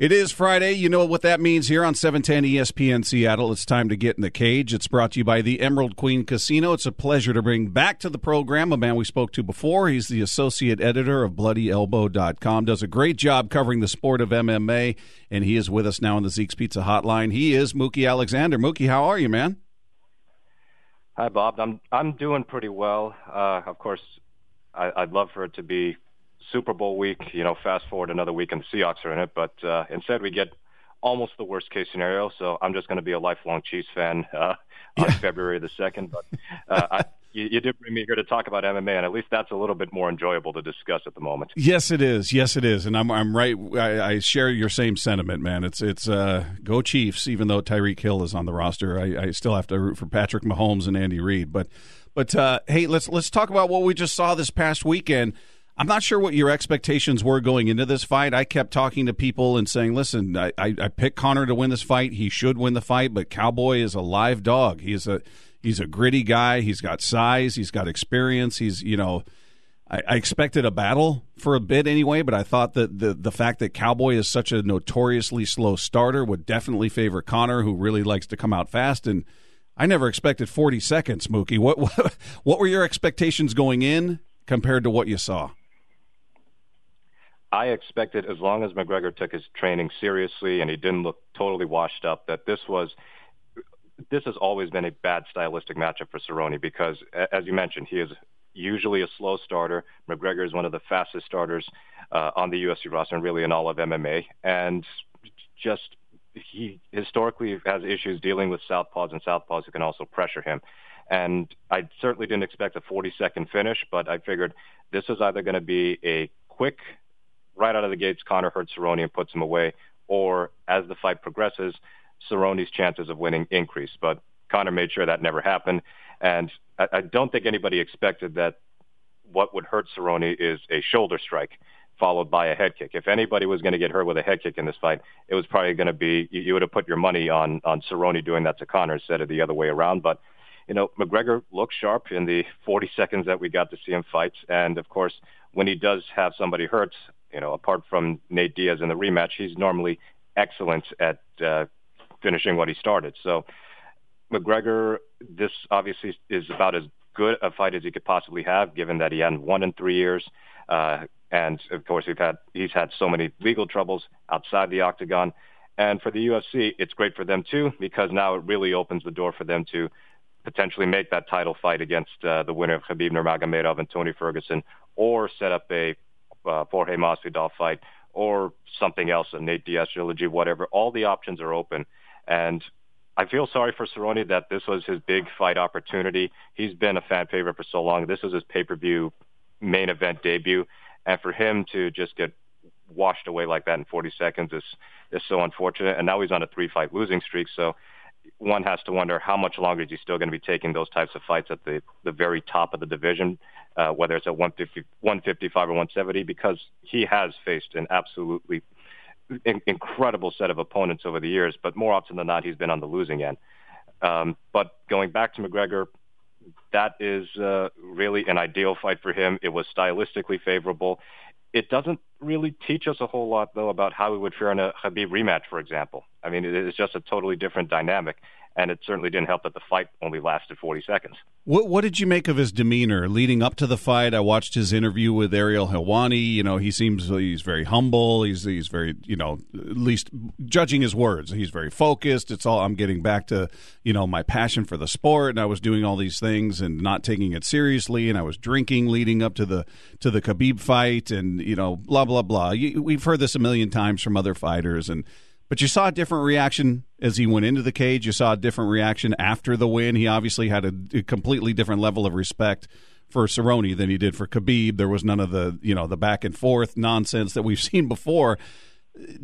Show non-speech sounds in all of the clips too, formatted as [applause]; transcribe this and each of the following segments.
It is Friday. You know what that means here on 710 ESPN Seattle. It's time to get in the cage. It's brought to you by the Emerald Queen Casino. It's a pleasure to bring back to the program a man we spoke to before. He's the associate editor of BloodyElbow.com. Does a great job covering the sport of MMA, and he is with us now on the Zeke's Pizza Hotline. He is Mookie Alexander. Mookie, how are you, man? Hi, Bob. I'm I'm doing pretty well. Uh, of course, I, I'd love for it to be Super Bowl week, you know, fast forward another week and the Seahawks are in it, but uh, instead we get almost the worst case scenario. So I'm just going to be a lifelong Chiefs fan uh, on yeah. [laughs] February the second. But uh, I, you, you, did bring me here to talk about MMA, and at least that's a little bit more enjoyable to discuss at the moment. Yes, it is. Yes, it is, and I'm I'm right. I, I share your same sentiment, man. It's it's uh, go Chiefs. Even though Tyreek Hill is on the roster, I, I still have to root for Patrick Mahomes and Andy Reid. But but uh, hey, let's let's talk about what we just saw this past weekend. I'm not sure what your expectations were going into this fight. I kept talking to people and saying, listen, I, I, I picked Conor to win this fight. He should win the fight, but Cowboy is a live dog. He's a he's a gritty guy. He's got size. He's got experience. He's you know. I, I expected a battle for a bit anyway, but I thought that the the fact that Cowboy is such a notoriously slow starter would definitely favor Conor, who really likes to come out fast. And I never expected 40 seconds, Mookie. What [laughs] what, what were your expectations going in compared to what you saw? I expected, as long as McGregor took his training seriously and he didn't look totally washed up, that this was this has always been a bad stylistic matchup for Cerrone because, as you mentioned, he is usually a slow starter. McGregor is one of the fastest starters uh, on the UFC roster and really in all of MMA, and just he historically has issues dealing with southpaws and southpaws who can also pressure him. And I certainly didn't expect a 40-second finish, but I figured this is either going to be a quick right out of the gates, Conor hurts Cerrone and puts him away, or as the fight progresses, Cerrone's chances of winning increase. But Conor made sure that never happened, and I, I don't think anybody expected that what would hurt Cerrone is a shoulder strike followed by a head kick. If anybody was going to get hurt with a head kick in this fight, it was probably going to be you, you would have put your money on on Cerrone doing that to Conor instead of the other way around. But you know, McGregor looked sharp in the 40 seconds that we got to see him fight, and of course, when he does have somebody hurt, you know, apart from Nate Diaz in the rematch, he's normally excellent at uh, finishing what he started. So McGregor, this obviously is about as good a fight as he could possibly have, given that he hadn't won in three years. Uh, and of course, we've had he's had so many legal troubles outside the octagon. And for the UFC, it's great for them too, because now it really opens the door for them to potentially make that title fight against uh, the winner of Khabib Nurmagomedov and Tony Ferguson, or set up a uh, Jorge Masvidal fight or something else, a Nate Diaz trilogy, whatever. All the options are open, and I feel sorry for Cerrone that this was his big fight opportunity. He's been a fan favorite for so long. This was his pay-per-view main event debut, and for him to just get washed away like that in 40 seconds is is so unfortunate. And now he's on a three-fight losing streak, so one has to wonder how much longer is he still going to be taking those types of fights at the the very top of the division uh, whether it's at 150, 155 or 170, because he has faced an absolutely in- incredible set of opponents over the years, but more often than not, he's been on the losing end. Um, but going back to McGregor, that is uh, really an ideal fight for him. It was stylistically favorable. It doesn't really teach us a whole lot, though, about how we would fare in a Khabib rematch, for example. I mean, it's just a totally different dynamic and it certainly didn't help that the fight only lasted 40 seconds. What, what did you make of his demeanor leading up to the fight? I watched his interview with Ariel Helwani. You know, he seems he's very humble. He's he's very you know at least judging his words. He's very focused. It's all I'm getting back to you know my passion for the sport, and I was doing all these things and not taking it seriously, and I was drinking leading up to the to the Khabib fight, and you know blah blah blah. We've heard this a million times from other fighters, and but you saw a different reaction as he went into the cage. You saw a different reaction after the win. He obviously had a, a completely different level of respect for Cerrone than he did for Khabib. There was none of the you know the back and forth nonsense that we've [laughs] seen before.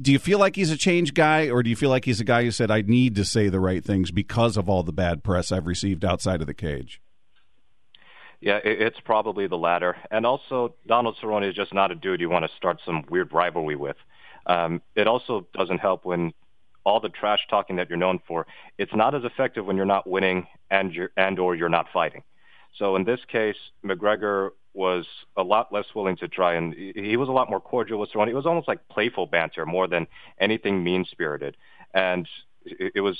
Do you feel like he's a changed guy, or do you feel like he's a guy who said, "I need to say the right things because of all the bad press I've received outside of the cage"? Yeah, it's probably the latter. And also, Donald Cerrone is just not a dude you want to start some weird rivalry with. Um, it also doesn't help when all the trash talking that you're known for, it's not as effective when you're not winning and you're, and or you're not fighting. So in this case, McGregor was a lot less willing to try and he was a lot more cordial with Cerrone. It was almost like playful banter more than anything mean spirited. And it, was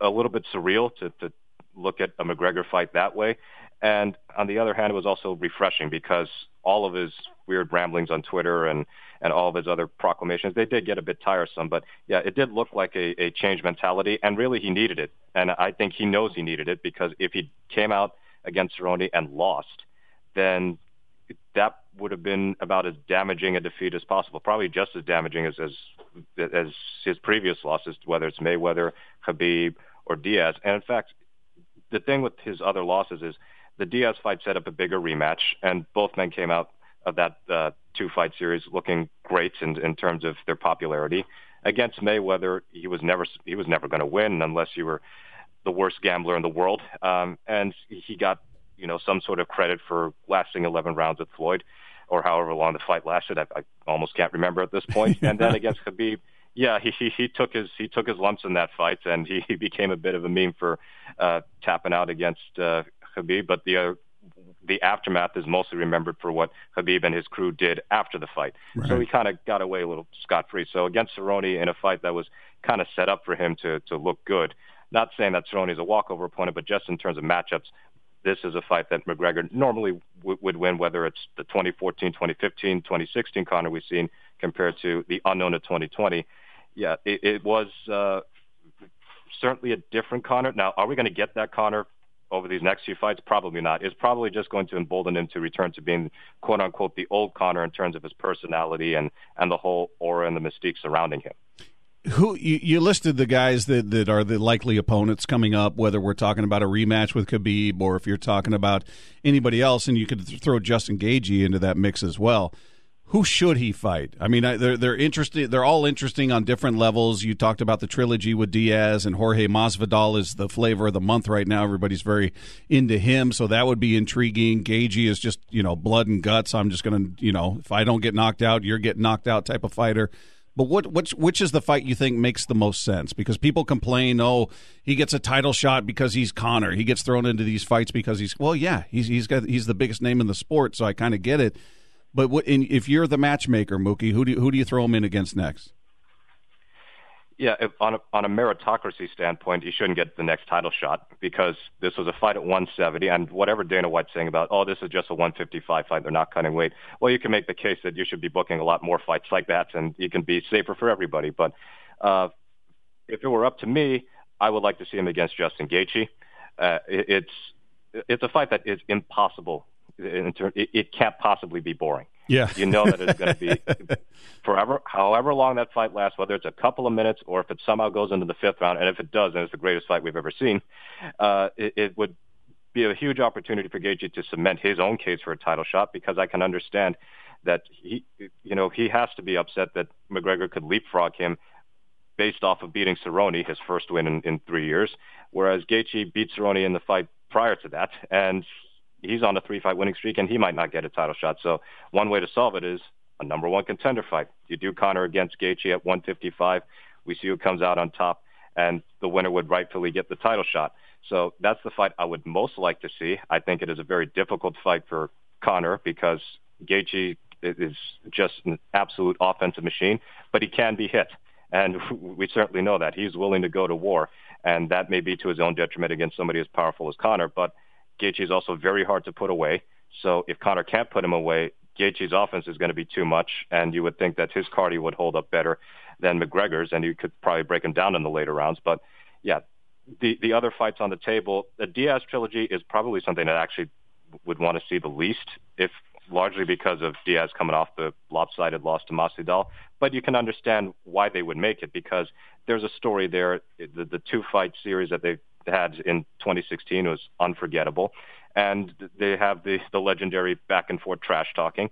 a little bit surreal to, to look at a McGregor fight that way. And on the other hand, it was also refreshing because all of his weird ramblings on Twitter and, and all of his other proclamations, they did get a bit tiresome. But yeah, it did look like a, a change mentality, and really he needed it. And I think he knows he needed it because if he came out against Cerrone and lost, then that would have been about as damaging a defeat as possible, probably just as damaging as as, as his previous losses, whether it's Mayweather, Khabib, or Diaz. And in fact, the thing with his other losses is the Diaz fight set up a bigger rematch, and both men came out of that uh, two-fight series looking great in, in terms of their popularity. Against Mayweather, he was never he was never going to win unless you were the worst gambler in the world, um, and he got you know some sort of credit for lasting 11 rounds with Floyd, or however long the fight lasted. I, I almost can't remember at this point. [laughs] And then against Khabib, yeah, he, he he took his he took his lumps in that fight, and he, he became a bit of a meme for uh, tapping out against uh, Khabib. But the uh, the aftermath is mostly remembered for what Khabib and his crew did after the fight. Right. So he kind of got away a little scot free. So against Cerrone in a fight that was kind of set up for him to to look good. Not saying that Cerrone is a walkover opponent, but just in terms of matchups, this is a fight that McGregor normally w- would win, whether it's the 2014, 2015, 2016 Conor we've seen compared to the unknown of 2020. Yeah, it, it was uh, certainly a different Conor. Now, are we going to get that Conor over these next few fights? Probably not. It's probably just going to embolden him to return to being quote unquote the old Conor in terms of his personality and and the whole aura and the mystique surrounding him who you, you, listed the guys that, that are the likely opponents coming up, whether we're talking about a rematch with Khabib or if you're talking about anybody else, and you could throw Justin Gaethje into that mix as well. Who should he fight? I mean, they're they're interesting. They're all interesting on different levels. You talked about the trilogy with Diaz and Jorge Masvidal is the flavor of the month right now. Everybody's very into him, so that would be intriguing. Gaethje is just you know blood and guts. I'm just gonna you know if I don't get knocked out, you're getting knocked out type of fighter. But what which which is the fight you think makes the most sense? Because people complain, oh, he gets a title shot because he's Conor. He gets thrown into these fights because he's well, yeah, he's he's got he's the biggest name in the sport, so I kind of get it. But what, if you're the matchmaker, Mookie, who do you, who do you throw him in against next? Yeah, on a, on a meritocracy standpoint, he shouldn't get the next title shot because this was a fight at 170, and whatever Dana White's saying about, oh, this is just a 155 fight, they're not cutting weight. Well, you can make the case that you should be booking a lot more fights like that, and you can be safer for everybody. But uh, if it were up to me, I would like to see him against Justin Gaethje. Uh, it, it's it's a fight that is impossible. It, it can't possibly be boring. Yeah. you know that it's going to be [laughs] forever, however long that fight lasts, whether it's a couple of minutes or if it somehow goes into the fifth round. And if it does, then it's the greatest fight we've ever seen. Uh, it, it would be a huge opportunity for Gaethje to cement his own case for a title shot because I can understand that he, you know, he has to be upset that McGregor could leapfrog him based off of beating Cerrone, his first win in, in three years, whereas Gaethje beat Cerrone in the fight prior to that, and he's on a three fight winning streak and he might not get a title shot. So one way to solve it is a number one contender fight. You do Conor against Gaethje at 155. We see who comes out on top, and the winner would rightfully get the title shot. So that's the fight I would most like to see. I think it is a very difficult fight for Conor because Gaethje is just an absolute offensive machine, but he can be hit. And [laughs] we certainly know that. He's willing to go to war, and that may be to his own detriment against somebody as powerful as Conor. But Gaethje is also very hard to put away. So if Conor can't put him away, Gaethje's offense is going to be too much, and you would think that his cardio would hold up better than McGregor's, and you could probably break him down in the later rounds. But yeah, the the other fights on the table, the Diaz trilogy is probably something that actually would want to see the least, if largely because of Diaz coming off the lopsided loss to Masvidal. But you can understand why they would make it because there's a story there. The, the two fight series that they had in 2016 was unforgettable, and they have the the legendary back and forth trash talking.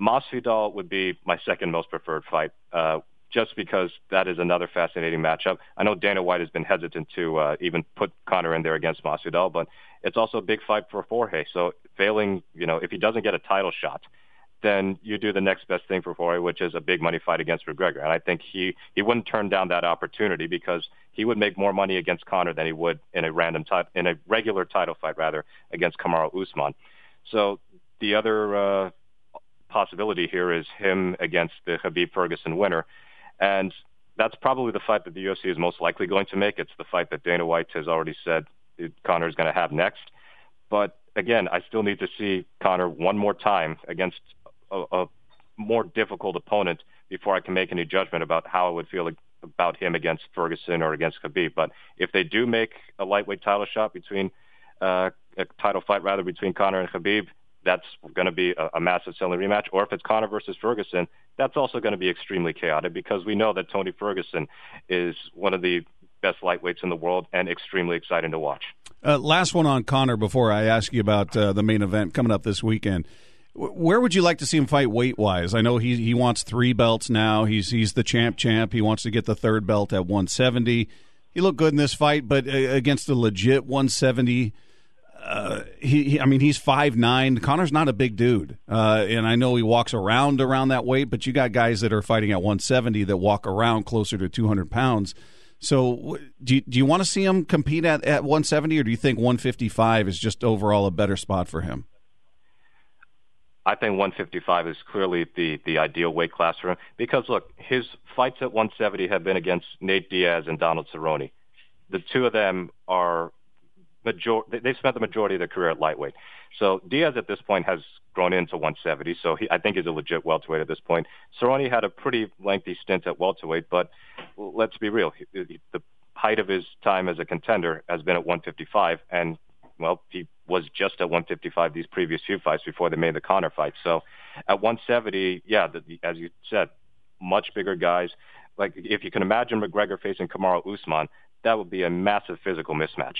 Masvidal would be my second most preferred fight. Uh, just because that is another fascinating matchup. I know Dana White has been hesitant to uh, even put Conor in there against Masvidal, but it's also a big fight for Jorge. So failing, you know, if he doesn't get a title shot, then you do the next best thing for Jorge, which is a big money fight against McGregor. And I think he he wouldn't turn down that opportunity because he would make more money against Conor than he would in a random ti- in a regular title fight rather against Kamaru Usman. So the other uh, possibility here is him against the Khabib Ferguson winner, and that's probably the fight that the UFC is most likely going to make. It's the fight that Dana White has already said Conor is going to have next. But again, I still need to see Conor one more time against a, a more difficult opponent before I can make any judgment about how I would feel about him against Ferguson or against Khabib. But if they do make a lightweight title shot between uh, a title fight rather between Conor and Khabib, that's going to be a, a massive selling rematch. Or if it's Conor versus Ferguson, that's also going to be extremely chaotic because we know that Tony Ferguson is one of the best lightweights in the world and extremely exciting to watch. Uh, last one on Conor before I ask you about uh, the main event coming up this weekend. Where would you like to see him fight weight wise? I know he he wants three belts now. He's he's the champ champ. He wants to get the third belt at 170. He looked good in this fight, but uh, against a legit 170, uh, he, he, I mean he's five nine. Conor's not a big dude, uh, and I know he walks around around that weight. But you got guys that are fighting at 170 that walk around closer to 200 pounds. So do you, do you want to see him compete at, at 170, or do you think 155 is just overall a better spot for him? I think 155 is clearly the the ideal weight class for him because look, his fights at 170 have been against Nate Diaz and Donald Cerrone. The two of them are major. They've spent the majority of their career at lightweight. So Diaz at this point has grown into 170. So he, I think, he's a legit welterweight at this point. Cerrone had a pretty lengthy stint at welterweight, but let's be real. The height of his time as a contender has been at 155, and well, he was just at 155 these previous few fights before they made the Conor fight. So at 170, yeah, the, as you said, much bigger guys. Like if you can imagine McGregor facing Kamaru Usman, that would be a massive physical mismatch.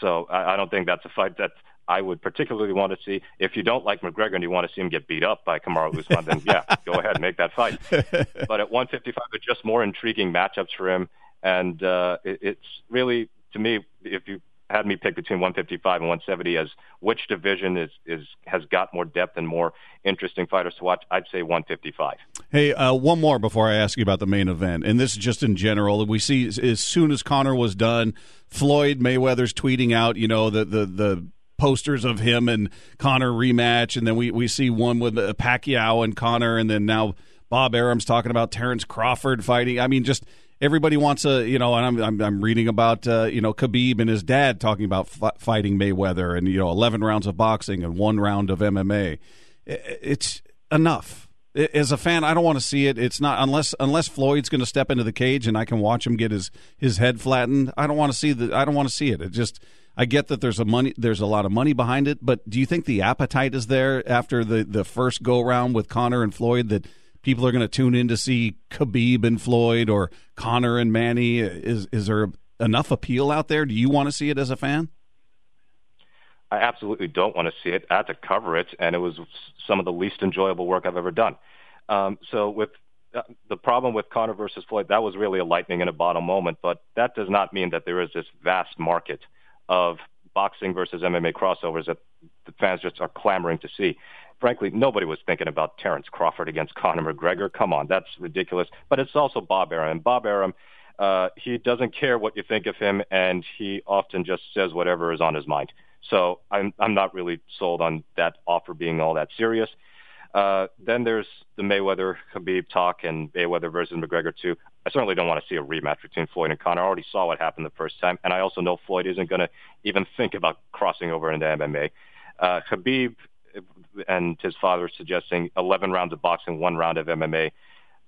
So I, I don't think that's a fight that I would particularly want to see. If you don't like McGregor and you want to see him get beat up by Kamaru Usman, then yeah, [laughs] go ahead and make that fight. But at 155, it's just more intriguing matchups for him, and uh, it, it's really to me, if you had me pick between 155 and 170 as which division is is has got more depth and more interesting fighters to watch, I'd say 155. Hey, uh, one more before I ask you about the main event, and this is just in general. We see as soon as Conor was done, Floyd Mayweather's tweeting out, you know, the the the posters of him and Conor rematch, and then we we see one with uh, Pacquiao and Conor, and then now Bob Arum's talking about Terrence Crawford fighting. I mean, just everybody wants a you know, and I'm I'm, I'm reading about uh, you know Khabib and his dad talking about f- fighting Mayweather and you know 11 rounds of boxing and one round of MMA. It's enough. As a fan, I don't want to see it. It's not unless unless Floyd's going to step into the cage and I can watch him get his his head flattened. I don't want to see the. I don't want to see it. It just. I get that there's a money there's a lot of money behind it, but do you think the appetite is there after the the first go round with Conor and Floyd that people are going to tune in to see Khabib and Floyd or Conor and Manny? Is is there enough appeal out there? Do you want to see it as a fan? I absolutely don't want to see it. I had to cover it, and it was some of the least enjoyable work I've ever done. Um, so with uh, the problem with Conor versus Floyd, that was really a lightning in a bottle moment, but that does not mean that there is this vast market of boxing versus MMA crossovers that the fans just are clamoring to see frankly, nobody was thinking about Terrence Crawford against Conor McGregor. Come on, that's ridiculous. But it's also Bob Arum. Bob Arum, uh, he doesn't care what you think of him, and he often just says whatever is on his mind. So I'm I'm not really sold on that offer being all that serious. Uh, then there's the Mayweather Khabib talk and Mayweather versus McGregor too. I certainly don't want to see a rematch between Floyd and Conor. I already saw what happened the first time, and I also know Floyd isn't going to even think about crossing over into MMA. Uh, Khabib and his father suggesting 11 rounds of boxing, one round of MMA.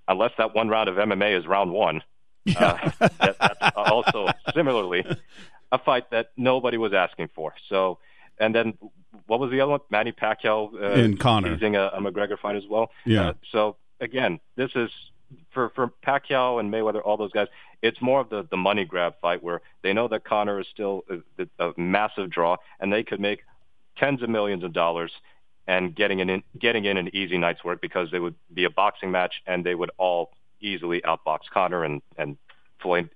Unless that one round of MMA is round one, yeah. uh, that, that's also similarly a fight that nobody was asking for. So, and then what was the other one? Manny Pacquiao uh, in Conor using a, a McGregor fight as well. Yeah. Uh, so again, this is for for Pacquiao and Mayweather, all those guys. It's more of the the money grab fight where they know that Conor is still a, a massive draw, and they could make tens of millions of dollars and getting in getting in an easy night's work because they would be a boxing match and they would all easily outbox Conor and and Floyd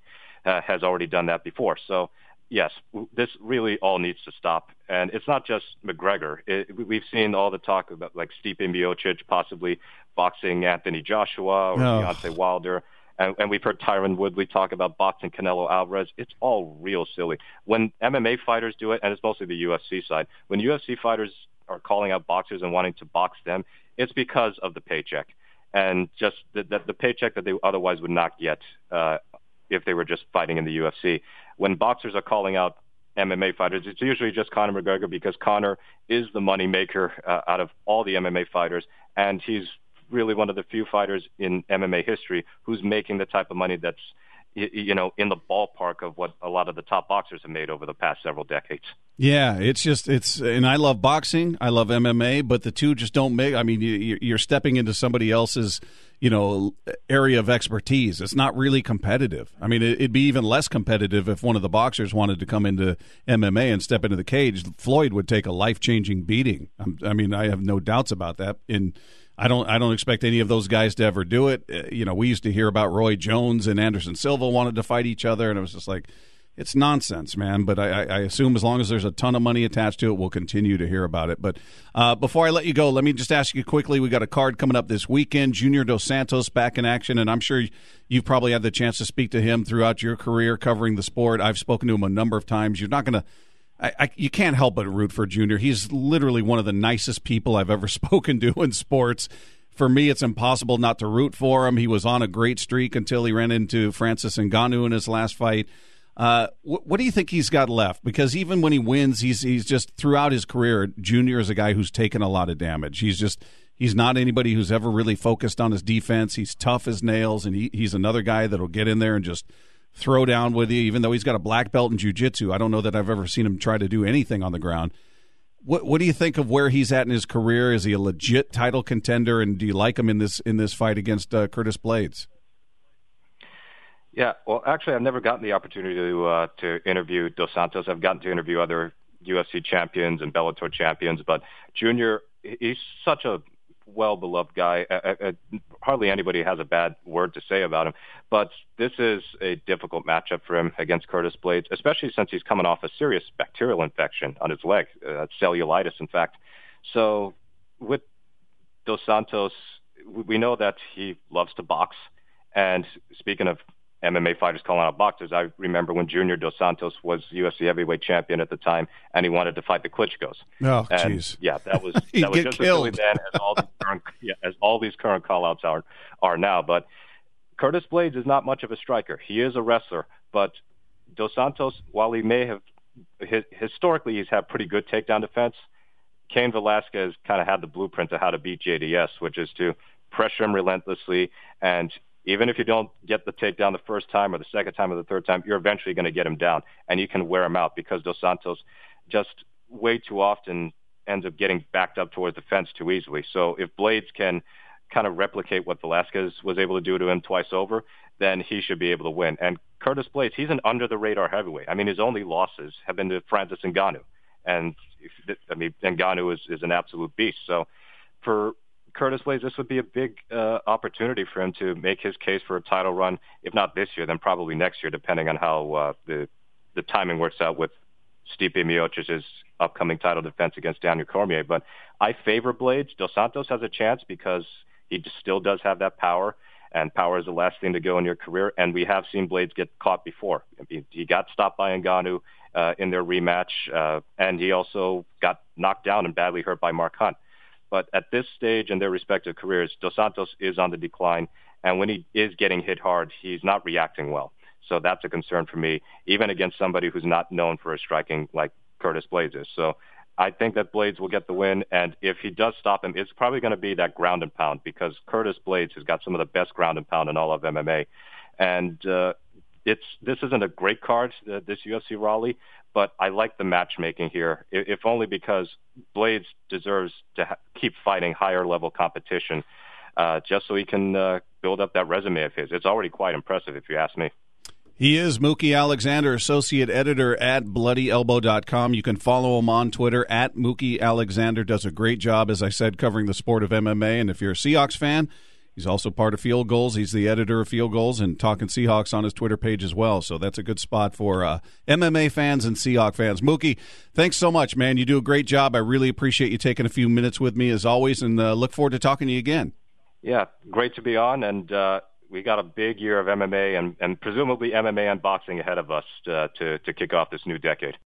uh, has already done that before. So yes, this really all needs to stop. And it's not just McGregor. It, we've seen all the talk about like Stipe Miocic possibly boxing Anthony Joshua or oh. Deontay Wilder. And, and we've heard Tyron Woodley talk about boxing Canelo Alvarez. It's all real silly. When MMA fighters do it, and it's mostly the UFC side, when UFC fighters are calling out boxers and wanting to box them, it's because of the paycheck and just the, the, the paycheck that they otherwise would not get uh, if they were just fighting in the UFC. When boxers are calling out MMA fighters, it's usually just Conor McGregor because Conor is the money maker uh, out of all the MMA fighters, and he's really one of the few fighters in MMA history who's making the type of money that's you know, in the ballpark of what a lot of the top boxers have made over the past several decades. Yeah, it's just it's, and I love boxing, I love MMA, but the two just don't make. I mean, you, you're stepping into somebody else's, you know, area of expertise. It's not really competitive. I mean, it'd be even less competitive if one of the boxers wanted to come into MMA and step into the cage. Floyd would take a life changing beating. I mean, I have no doubts about that. In I don't I don't expect any of those guys to ever do it. Uh, you know, we used to hear about Roy Jones and Anderson Silva wanted to fight each other, and it was just like it's nonsense, man. But I, I, assume as long as there's a ton of money attached to it, we'll continue to hear about it. But uh, before I let you go, let me just ask you quickly. We got a card coming up this weekend. Junior Dos Santos back in action, and I'm sure you've probably had the chance to speak to him throughout your career covering the sport. I've spoken to him a number of times. You're not going to I, I, you can't help but root for Junior. He's literally one of the nicest people I've ever [laughs] spoken to in sports. For me, it's impossible not to root for him. He was on a great streak until he ran into Francis Ngannou in his last fight. Uh, wh- what do you think he's got left? Because even when he wins, he's he's just throughout his career, Junior is a guy who's taken a lot of damage. He's just he's not anybody who's ever really focused on his defense. He's tough as nails, and he, he's another guy that'll get in there and just throw down with you, even though he's got a black belt in jiu-jitsu. I don't know that I've ever seen him try to do anything on the ground. What what do you think of where he's at in his career? Is he a legit title contender, and do you like him in this in this fight against uh, Curtis Blaydes? Yeah, well, actually, I've never gotten the opportunity to uh, to interview Dos Santos. I've gotten to interview other UFC champions and Bellator champions, but Junior, he's such a well beloved guy. Hardly anybody has a bad word to say about him. But this is a difficult matchup for him against Curtis Blaydes, especially since he's coming off a serious bacterial infection on his leg, uh, cellulitis, in fact. So with Dos Santos, we know that he loves to box. And speaking of MMA fighters calling out boxers. I remember when Junior Dos Santos was UFC heavyweight champion at the time, and he wanted to fight the Klitschko's. Oh, jeez. Yeah, that was [laughs] that was just killed. as then as all these current [laughs] yeah, as all these current callouts are are now. But Curtis Blaydes is not much of a striker. He is a wrestler, but Dos Santos, while he may have historically he's had pretty good takedown defense, Cain Velasquez kind of had the blueprint of how to beat JDS, which is to pressure him relentlessly and even if you don't get the takedown the first time or the second time or the third time, you're eventually going to get him down, and you can wear him out because Dos Santos just way too often ends up getting backed up towards the fence too easily. So if Blaydes can kind of replicate what Velasquez was able to do to him twice over, then he should be able to win. And Curtis Blaydes, he's an under the radar heavyweight. I mean, his only losses have been to Francis Ngannou, and I mean, Ngannou is, is an absolute beast. So for Curtis Blaydes, this would be a big uh, opportunity for him to make his case for a title run. If not this year, then probably next year, depending on how uh, the the timing works out with Stipe Miocic's upcoming title defense against Daniel Cormier. But I favor Blaydes. Dos Santos has a chance because he still does have that power, and power is the last thing to go in your career. And we have seen Blaydes get caught before. He, he got stopped by Ngannou uh, in their rematch, uh, and he also got knocked down and badly hurt by Mark Hunt. But at this stage in their respective careers, Dos Santos is on the decline, and when he is getting hit hard, he's not reacting well. So that's a concern for me, even against somebody who's not known for his striking like Curtis Blaydes is. So I think that Blaydes will get the win, and if he does stop him, it's probably going to be that ground and pound because Curtis Blaydes has got some of the best ground and pound in all of MMA, and uh, it's this isn't a great card, uh, this UFC Raleigh, but I like the matchmaking here, if only because Blaydes deserves to ha- keep fighting higher level competition, uh, just so he can uh, build up that resume of his. It's already quite impressive, if you ask me. He is Mookie Alexander, associate editor at BloodyElbow.com. You can follow him on Twitter at Mookie Alexander. Does a great job, as I said, covering the sport of MMA. And if you're a Seahawks fan, He's also part of Field Gulls. He's the editor of Field Gulls and Talking Seahawks on his Twitter page as well. So that's a good spot for uh, MMA fans and Seahawk fans. Mookie, thanks so much, man. You do a great job. I really appreciate you taking a few minutes with me as always, and uh, look forward to talking to you again. Yeah, great to be on, and uh, we got a big year of MMA and, and presumably MMA and boxing ahead of us uh, to, to kick off this new decade.